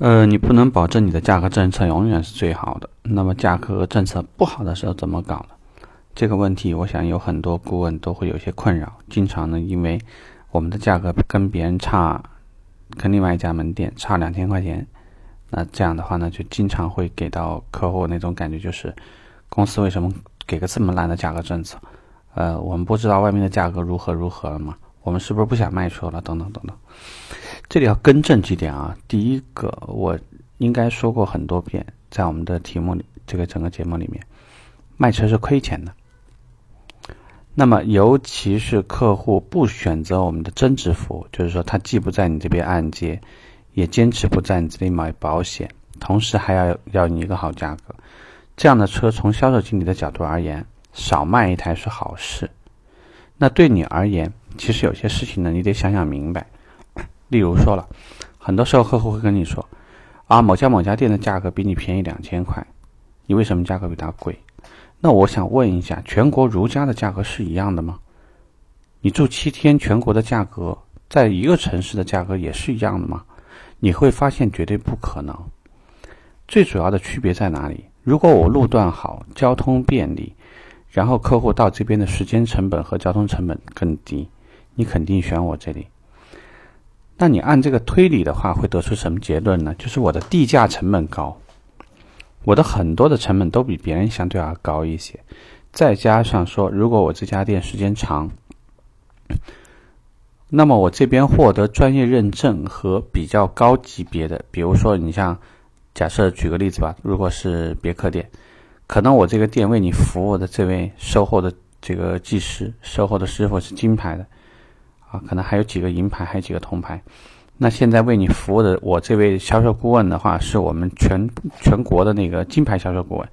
呃，你不能保证你的价格政策永远是最好的。那么价格政策不好的时候怎么搞呢？这个问题，我想有很多顾问都会有些困扰。经常呢，因为我们的价格跟别人差，跟另外一家门店差两千块钱，那这样的话呢，就经常会给到客户那种感觉，就是公司为什么给个这么烂的价格政策？呃，我们不知道外面的价格如何如何了吗？我们是不是不想卖车了？等等等等。这里要更正几点啊。第一个，我应该说过很多遍，在我们的题目里，这个整个节目里面，卖车是亏钱的。那么，尤其是客户不选择我们的增值服务，就是说他既不在你这边按揭，也坚持不在你这里买保险，同时还要要你一个好价格，这样的车从销售经理的角度而言，少卖一台是好事。那对你而言，其实有些事情呢，你得想想明白。例如说了，很多时候客户会跟你说：“啊，某家某家店的价格比你便宜两千块，你为什么价格比他贵？”那我想问一下，全国如家的价格是一样的吗？你住七天，全国的价格在一个城市的价格也是一样的吗？你会发现绝对不可能。最主要的区别在哪里？如果我路段好，交通便利，然后客户到这边的时间成本和交通成本更低，你肯定选我这里。那你按这个推理的话，会得出什么结论呢？就是我的地价成本高，我的很多的成本都比别人相对要高一些，再加上说，如果我这家店时间长，那么我这边获得专业认证和比较高级别的，比如说你像，假设举个例子吧，如果是别克店，可能我这个店为你服务的这位售后的这个技师、售后的师傅是金牌的。啊，可能还有几个银牌，还有几个铜牌。那现在为你服务的我这位销售顾问的话，是我们全全国的那个金牌销售顾问。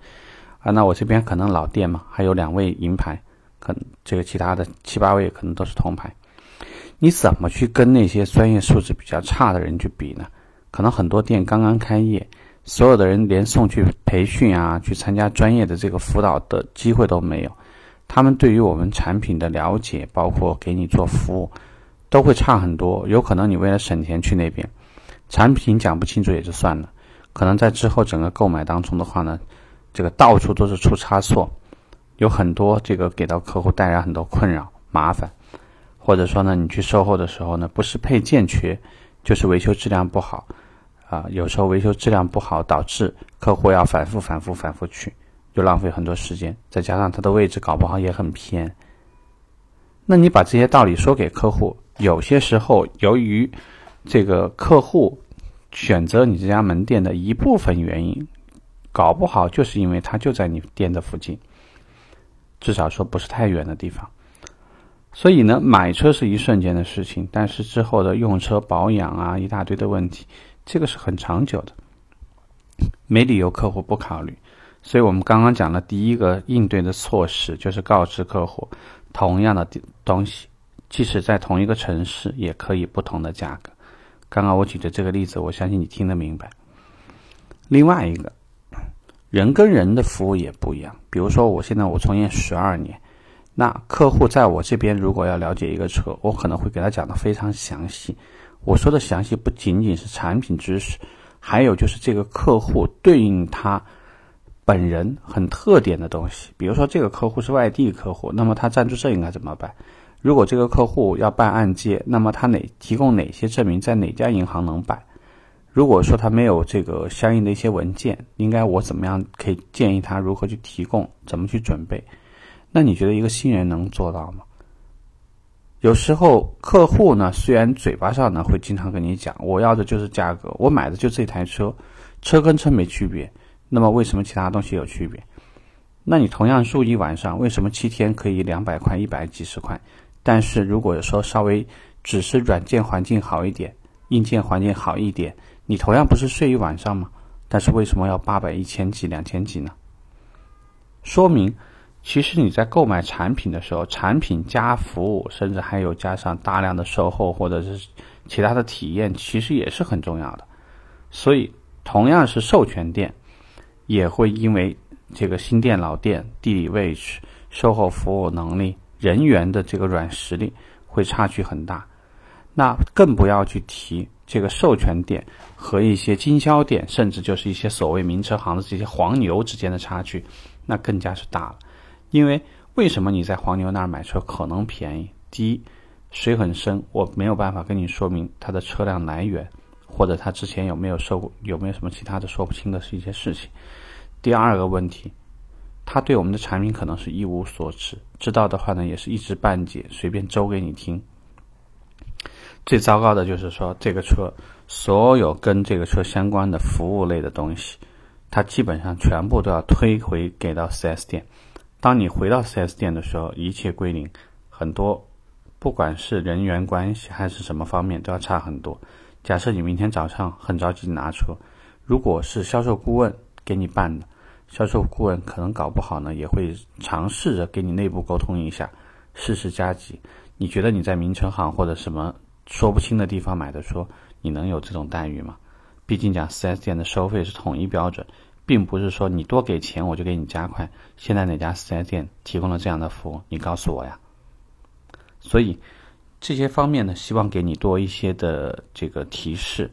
啊，那我这边可能老店嘛，还有两位银牌，可能这个其他的七八位可能都是铜牌。你怎么去跟那些专业素质比较差的人去比呢？可能很多店刚刚开业，所有的人连送去培训啊，去参加专业的这个辅导的机会都没有。他们对于我们产品的了解，包括给你做服务。都会差很多，有可能你为了省钱去那边，产品讲不清楚也就算了，可能在之后整个购买当中的话呢，这个到处都是出差错，有很多这个给到客户带来很多困扰麻烦，或者说呢，你去售后的时候呢，不是配件缺，就是维修质量不好，啊，有时候维修质量不好导致客户要反复反复反复去，又浪费很多时间，再加上它的位置搞不好也很偏，那你把这些道理说给客户。有些时候，由于这个客户选择你这家门店的一部分原因，搞不好就是因为他就在你店的附近，至少说不是太远的地方。所以呢，买车是一瞬间的事情，但是之后的用车保养啊，一大堆的问题，这个是很长久的，没理由客户不考虑。所以我们刚刚讲的第一个应对的措施，就是告知客户同样的东西。即使在同一个城市，也可以不同的价格。刚刚我举的这个例子，我相信你听得明白。另外一个，人跟人的服务也不一样。比如说，我现在我从业十二年，那客户在我这边如果要了解一个车，我可能会给他讲的非常详细。我说的详细不仅仅是产品知识，还有就是这个客户对应他本人很特点的东西。比如说，这个客户是外地客户，那么他暂住证应该怎么办？如果这个客户要办按揭，那么他哪提供哪些证明，在哪家银行能办？如果说他没有这个相应的一些文件，应该我怎么样可以建议他如何去提供，怎么去准备？那你觉得一个新人能做到吗？有时候客户呢，虽然嘴巴上呢会经常跟你讲，我要的就是价格，我买的就这台车，车跟车没区别，那么为什么其他东西有区别？那你同样住一晚上，为什么七天可以两百块、一百几十块？但是如果说稍微只是软件环境好一点，硬件环境好一点，你同样不是睡一晚上吗？但是为什么要八百、一千几、两千几呢？说明其实你在购买产品的时候，产品加服务，甚至还有加上大量的售后或者是其他的体验，其实也是很重要的。所以同样是授权店，也会因为这个新店老店、地理位置、售后服务能力。人员的这个软实力会差距很大，那更不要去提这个授权店和一些经销店，甚至就是一些所谓名车行的这些黄牛之间的差距，那更加是大了。因为为什么你在黄牛那儿买车可能便宜？第一，水很深，我没有办法跟你说明它的车辆来源，或者他之前有没有受过有没有什么其他的说不清的一些事情。第二个问题。他对我们的产品可能是一无所知，知道的话呢，也是一知半解，随便周给你听。最糟糕的就是说，这个车所有跟这个车相关的服务类的东西，它基本上全部都要推回给到 4S 店。当你回到 4S 店的时候，一切归零，很多不管是人员关系还是什么方面都要差很多。假设你明天早上很着急拿车，如果是销售顾问给你办的。销售顾问可能搞不好呢，也会尝试着给你内部沟通一下，试试加急。你觉得你在名城行或者什么说不清的地方买的车，你能有这种待遇吗？毕竟讲 4S 店的收费是统一标准，并不是说你多给钱我就给你加快。现在哪家 4S 店提供了这样的服务？你告诉我呀。所以这些方面呢，希望给你多一些的这个提示。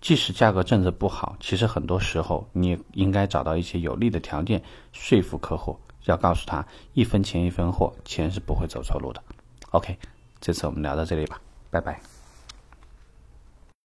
即使价格政策不好，其实很多时候你也应该找到一些有利的条件说服客户，要告诉他一分钱一分货，钱是不会走错路的。OK，这次我们聊到这里吧，拜拜。